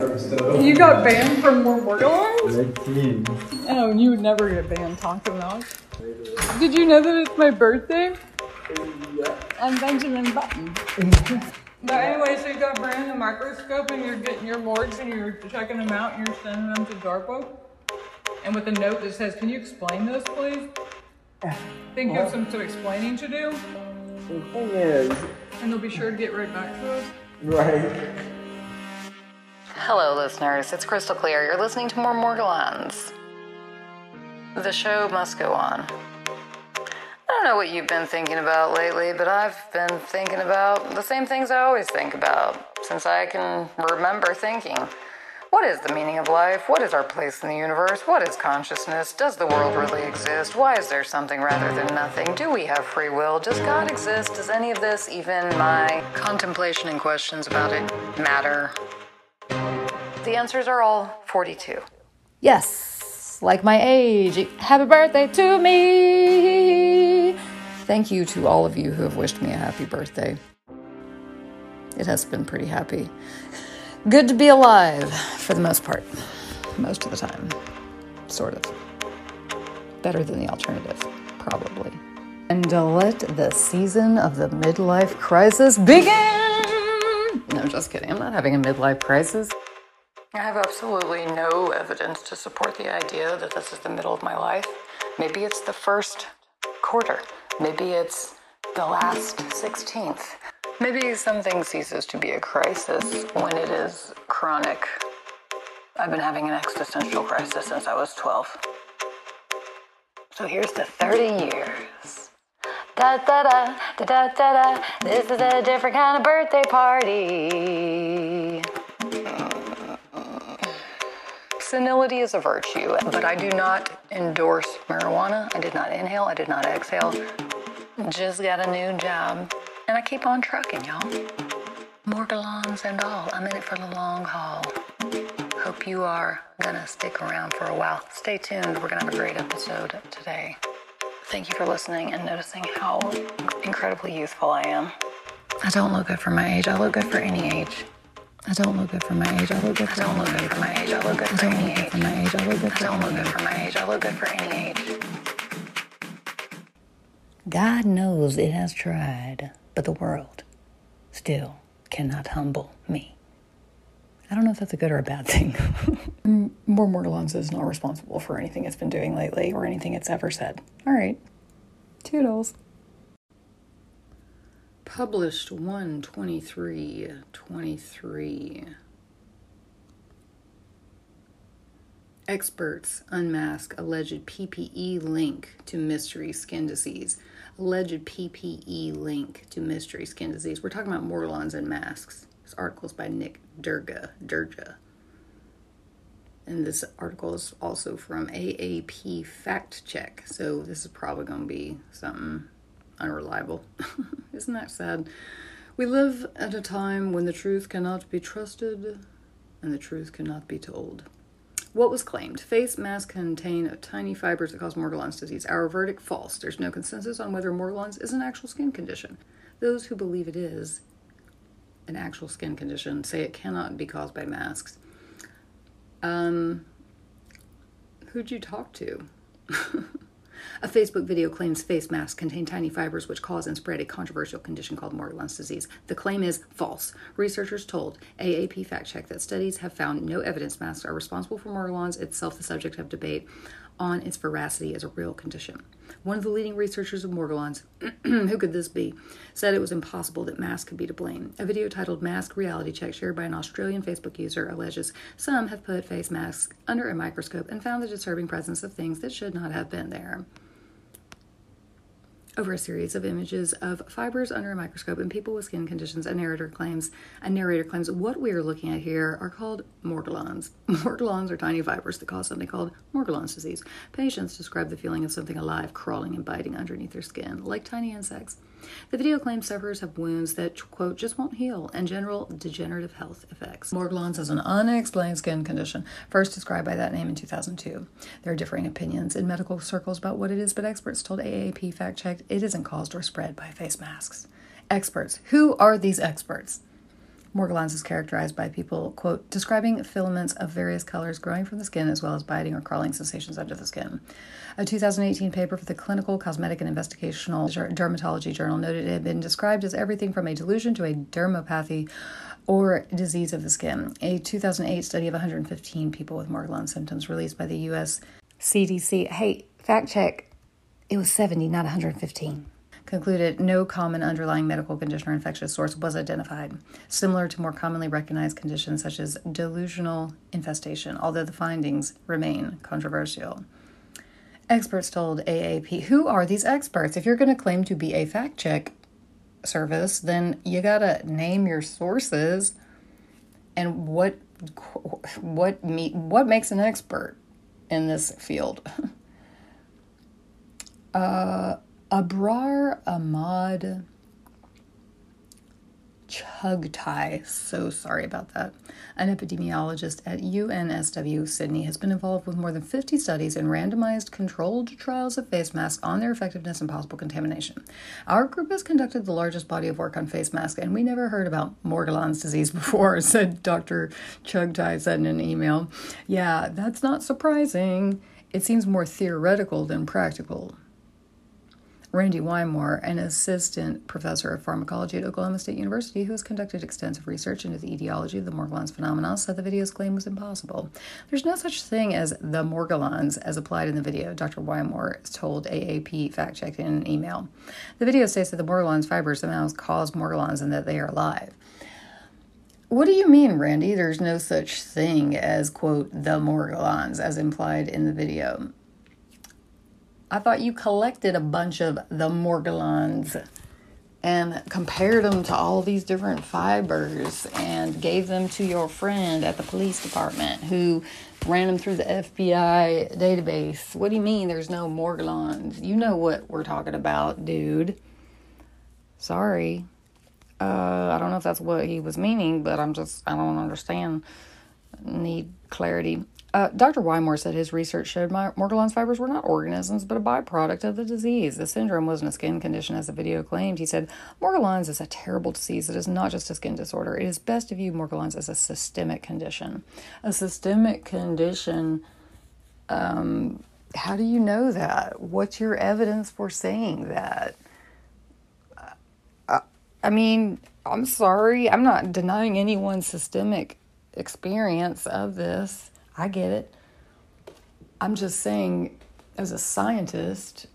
You got banned from more Borderlands? Red team. Oh, you would never get banned, Tonka Knox. Did you know that it's my birthday? I'm Benjamin Button. but anyway, so you got brand the microscope and you're getting your morgues and you're checking them out and you're sending them to DARPA. And with a note that says, "Can you explain this, please?" Think you have some, some explaining to do, The thing is, and they'll be sure to get right back to us. right? Hello, listeners. It's Crystal Clear. You're listening to more Morgellons. The show must go on. I don't know what you've been thinking about lately, but I've been thinking about the same things I always think about since I can remember thinking. What is the meaning of life? What is our place in the universe? What is consciousness? Does the world really exist? Why is there something rather than nothing? Do we have free will? Does God exist? Does any of this, even my contemplation and questions about it, matter? The answers are all 42. Yes, like my age. Happy birthday to me! Thank you to all of you who have wished me a happy birthday. It has been pretty happy. Good to be alive, for the most part. Most of the time. Sort of. Better than the alternative, probably. And let the season of the midlife crisis begin! No, just kidding. I'm not having a midlife crisis. I have absolutely no evidence to support the idea that this is the middle of my life. Maybe it's the first quarter. Maybe it's the last 16th. Maybe something ceases to be a crisis when it is chronic. I've been having an existential crisis since I was 12. So here's the 30 years. Da da da da da da da. This is a different kind of birthday party. Senility is a virtue, but I do not endorse marijuana. I did not inhale, I did not exhale. Just got a new job. And I keep on trucking, y'all. Morgellons and all. I'm in it for the long haul. Hope you are gonna stick around for a while. Stay tuned. We're gonna have a great episode today. Thank you for listening and noticing how incredibly youthful I am. I don't look good for my age. I look good for any age. I don't look good for my age. I look good for I don't look good for my age. I look good for any age. For my age. I look good for I don't look good for my age. I look good for any age. God knows it has tried, but the world still cannot humble me. I don't know if that's a good or a bad thing. Mm, More Morgellons is not responsible for anything it's been doing lately or anything it's ever said. All right. Toodles. Published 123 23. Experts unmask alleged PPE link to mystery skin disease. Alleged PPE link to mystery skin disease. We're talking about Morgellons and masks. This article is by Nick Durga. Durga. And this article is also from AAP Fact Check. So this is probably going to be something unreliable. Isn't that sad? We live at a time when the truth cannot be trusted and the truth cannot be told. What was claimed? Face masks contain tiny fibers that cause Morgellons disease. Our verdict false. There's no consensus on whether Morgellons is an actual skin condition. Those who believe it is an actual skin condition say it cannot be caused by masks. Um, who'd you talk to? A Facebook video claims face masks contain tiny fibers which cause and spread a controversial condition called Morgellons disease. The claim is false. Researchers told AAP Fact Check that studies have found no evidence masks are responsible for Morgellons, itself the subject of debate on its veracity as a real condition. One of the leading researchers of Morgellons, who could this be, said it was impossible that masks could be to blame. A video titled Mask Reality Check, shared by an Australian Facebook user, alleges some have put face masks under a microscope and found the disturbing presence of things that should not have been there over a series of images of fibers under a microscope in people with skin conditions. A narrator claims a narrator claims what we are looking at here are called morgellons. Morgellons are tiny fibers that cause something called Morgellons disease. Patients describe the feeling of something alive crawling and biting underneath their skin, like tiny insects. The video claims sufferers have wounds that, quote, just won't heal and general degenerative health effects. Morgellons is an unexplained skin condition, first described by that name in 2002. There are differing opinions in medical circles about what it is, but experts told AAP fact checked it isn't caused or spread by face masks. Experts. Who are these experts? Morgellons is characterized by people, quote, describing filaments of various colors growing from the skin as well as biting or crawling sensations under the skin. A 2018 paper for the Clinical Cosmetic and Investigational Dermatology Journal noted it had been described as everything from a delusion to a dermopathy or disease of the skin. A 2008 study of 115 people with Morgellons symptoms released by the U.S. CDC. Hey, fact check. It was 70, not 115 concluded no common underlying medical condition or infectious source was identified, similar to more commonly recognized conditions such as delusional infestation, although the findings remain controversial. Experts told AAP, who are these experts? If you're going to claim to be a fact check service, then you got to name your sources and what what me, what makes an expert in this field. uh, Abrar Ahmad Chughtai, so sorry about that, an epidemiologist at UNSW Sydney, has been involved with more than 50 studies and randomized controlled trials of face masks on their effectiveness and possible contamination. Our group has conducted the largest body of work on face masks, and we never heard about Morgellons disease before, said Dr. Chughtai said in an email. Yeah, that's not surprising. It seems more theoretical than practical. Randy Wymore, an assistant professor of pharmacology at Oklahoma State University who has conducted extensive research into the etiology of the Morgellons phenomenon, said the video's claim was impossible. There's no such thing as the Morgellons as applied in the video, Dr. Wymore told AAP fact check in an email. The video states that the Morgellons fibers somehow cause Morgellons and that they are alive. What do you mean, Randy? There's no such thing as, quote, the Morgellons as implied in the video. I thought you collected a bunch of the Morgellons and compared them to all these different fibers and gave them to your friend at the police department who ran them through the FBI database. What do you mean there's no Morgellons? You know what we're talking about, dude. Sorry. Uh, I don't know if that's what he was meaning, but I'm just, I don't understand. Need clarity. Uh, Dr. Wymore said his research showed Morgellons fibers were not organisms, but a byproduct of the disease. The syndrome wasn't a skin condition, as the video claimed. He said, Morgellons is a terrible disease. It is not just a skin disorder. It is best to view Morgellons as a systemic condition. A systemic condition, um, how do you know that? What's your evidence for saying that? Uh, I mean, I'm sorry. I'm not denying anyone's systemic experience of this I get it. I'm just saying, as a scientist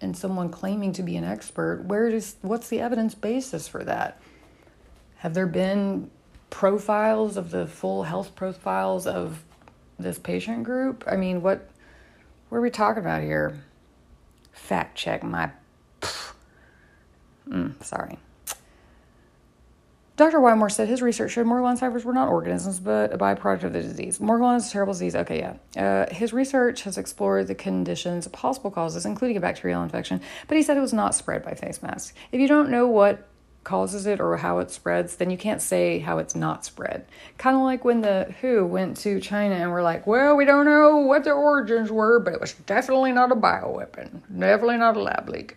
and someone claiming to be an expert, where does what's the evidence basis for that? Have there been profiles of the full health profiles of this patient group? I mean, what what are we talking about here? Fact check my. Mm, sorry. Dr. Wymore said his research showed Morgellons fibers were not organisms, but a byproduct of the disease. Morgellons is a terrible disease. Okay, yeah. Uh, his research has explored the condition's possible causes, including a bacterial infection, but he said it was not spread by face masks. If you don't know what causes it or how it spreads, then you can't say how it's not spread. Kind of like when the WHO went to China and were like, well, we don't know what their origins were, but it was definitely not a bioweapon, definitely not a lab leak.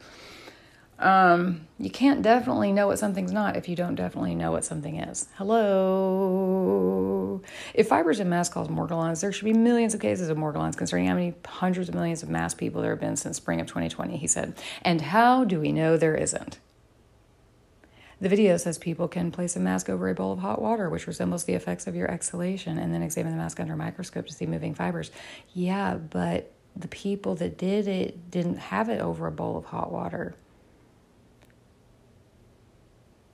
Um, you can't definitely know what something's not if you don't definitely know what something is. Hello. If fibers in mass cause Morgellons, there should be millions of cases of Morgellons, concerning how many hundreds of millions of mass people there have been since spring of 2020, he said. And how do we know there isn't? The video says people can place a mask over a bowl of hot water, which resembles the effects of your exhalation, and then examine the mask under a microscope to see moving fibers. Yeah, but the people that did it didn't have it over a bowl of hot water.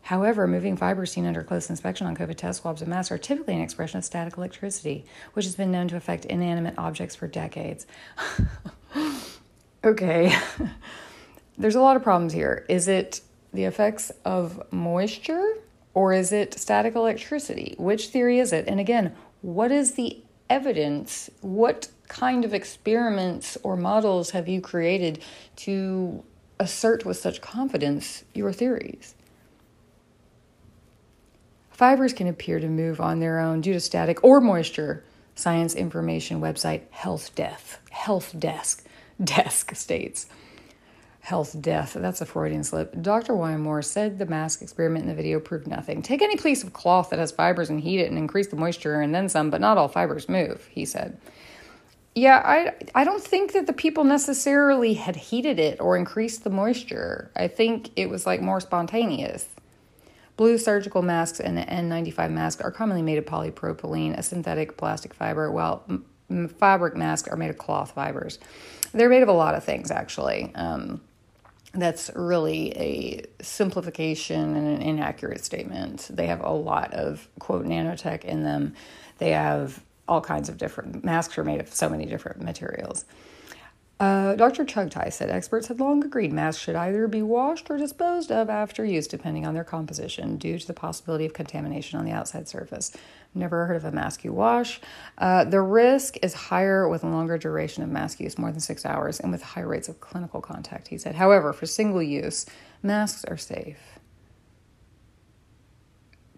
However, moving fibers seen under close inspection on COVID test swabs and masks are typically an expression of static electricity, which has been known to affect inanimate objects for decades. okay, there's a lot of problems here. Is it the effects of moisture or is it static electricity? Which theory is it? And again, what is the evidence? What kind of experiments or models have you created to assert with such confidence your theories? Fibers can appear to move on their own due to static or moisture. Science information website Health Desk, Health Desk, Desk states. health death. That's a Freudian slip. Dr. Wymore said the mask experiment in the video proved nothing. Take any piece of cloth that has fibers and heat it and increase the moisture and then some, but not all fibers move, he said. Yeah, I I don't think that the people necessarily had heated it or increased the moisture. I think it was like more spontaneous. Blue surgical masks and the N95 mask are commonly made of polypropylene, a synthetic plastic fiber, while m- fabric masks are made of cloth fibers. They're made of a lot of things, actually. Um, that's really a simplification and an inaccurate statement. They have a lot of quote nanotech in them. They have all kinds of different masks are made of so many different materials. Uh, Dr. Chughtai said experts had long agreed masks should either be washed or disposed of after use, depending on their composition, due to the possibility of contamination on the outside surface. Never heard of a mask you wash. Uh, the risk is higher with a longer duration of mask use, more than six hours, and with high rates of clinical contact, he said. However, for single use, masks are safe.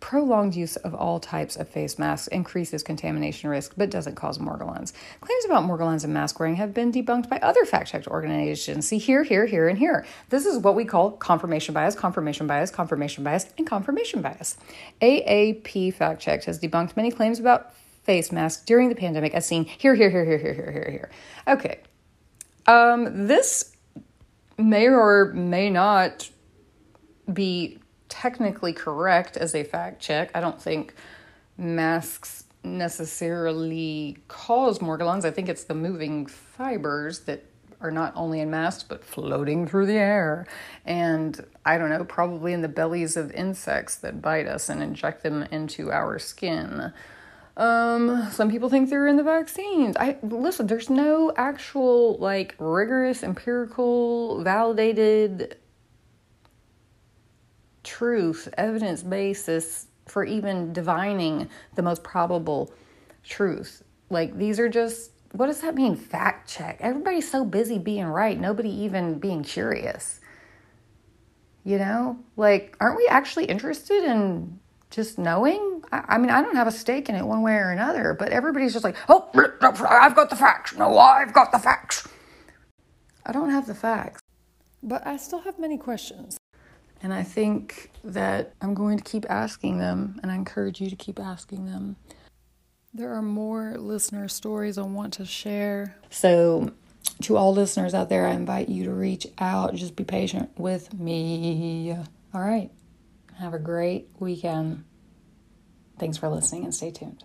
Prolonged use of all types of face masks increases contamination risk but doesn't cause morgellons. Claims about morgellons and mask wearing have been debunked by other fact checked organizations. See here, here, here, and here. This is what we call confirmation bias, confirmation bias, confirmation bias, and confirmation bias. AAP Fact Checked has debunked many claims about face masks during the pandemic as seen here, here, here, here, here, here, here, here. Okay. Um, this may or may not be technically correct as a fact check. I don't think masks necessarily cause morgellons. I think it's the moving fibers that are not only in masks but floating through the air. And I don't know, probably in the bellies of insects that bite us and inject them into our skin. Um, some people think they're in the vaccines. I listen, there's no actual like rigorous empirical validated truth, evidence basis for even divining the most probable truth. Like these are just what does that mean? Fact check. Everybody's so busy being right, nobody even being curious. You know, like, aren't we actually interested in just knowing? I, I, mean, I don't have a stake in it one way or another, but everybody's just like, oh, I've got the facts. No, I've got the facts. I don't have the facts, but I still have many questions. And I think that I'm going to keep asking them, and I encourage you to keep asking them. There are more listener stories I want to share. So, to all listeners out there, I invite you to reach out. Just be patient with me. All right. Have a great weekend. Thanks for listening and stay tuned.